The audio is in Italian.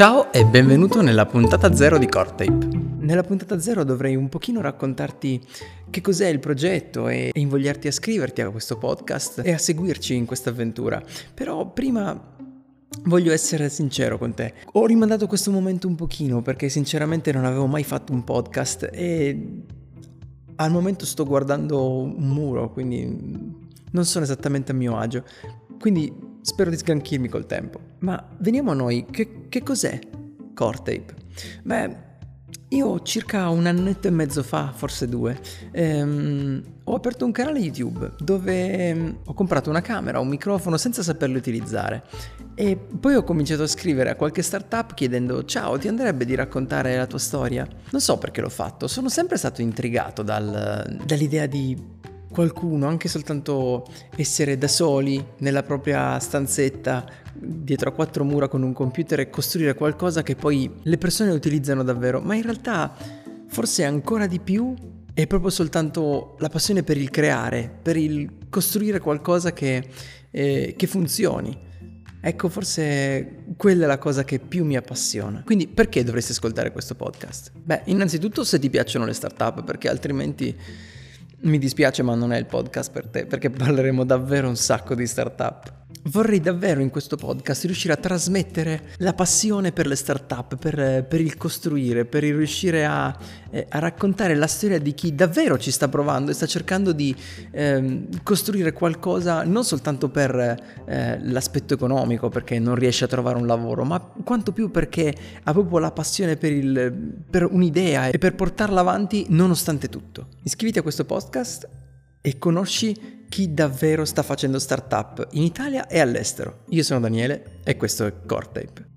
Ciao e benvenuto nella puntata zero di Cortape. Nella puntata zero dovrei un pochino raccontarti che cos'è il progetto e invogliarti a iscriverti a questo podcast e a seguirci in questa avventura. Però prima Voglio essere sincero con te. Ho rimandato questo momento un pochino perché sinceramente non avevo mai fatto un podcast e al momento sto guardando un muro, quindi non sono esattamente a mio agio. Quindi spero di sgranchirmi col tempo. Ma veniamo a noi, che, che cos'è Core Beh, io circa un annetto e mezzo fa, forse due, ehm, ho aperto un canale YouTube dove ehm, ho comprato una camera, un microfono senza saperlo utilizzare e poi ho cominciato a scrivere a qualche startup chiedendo ciao ti andrebbe di raccontare la tua storia? Non so perché l'ho fatto, sono sempre stato intrigato dal, dall'idea di qualcuno, anche soltanto essere da soli nella propria stanzetta dietro a quattro mura con un computer e costruire qualcosa che poi le persone utilizzano davvero, ma in realtà forse ancora di più è proprio soltanto la passione per il creare, per il costruire qualcosa che, eh, che funzioni. Ecco, forse quella è la cosa che più mi appassiona. Quindi perché dovresti ascoltare questo podcast? Beh, innanzitutto se ti piacciono le startup, perché altrimenti mi dispiace ma non è il podcast per te, perché parleremo davvero un sacco di startup. Vorrei davvero in questo podcast riuscire a trasmettere la passione per le start-up, per, per il costruire, per il riuscire a, eh, a, raccontare la storia di chi davvero ci sta provando e sta cercando di eh, costruire qualcosa non soltanto per eh, l'aspetto economico, perché non riesce a trovare un lavoro, ma quanto più perché ha proprio la passione per, il, per un'idea e per portarla avanti nonostante tutto. Iscriviti a questo podcast e conosci chi davvero sta facendo startup in Italia e all'estero. Io sono Daniele e questo è Cortape.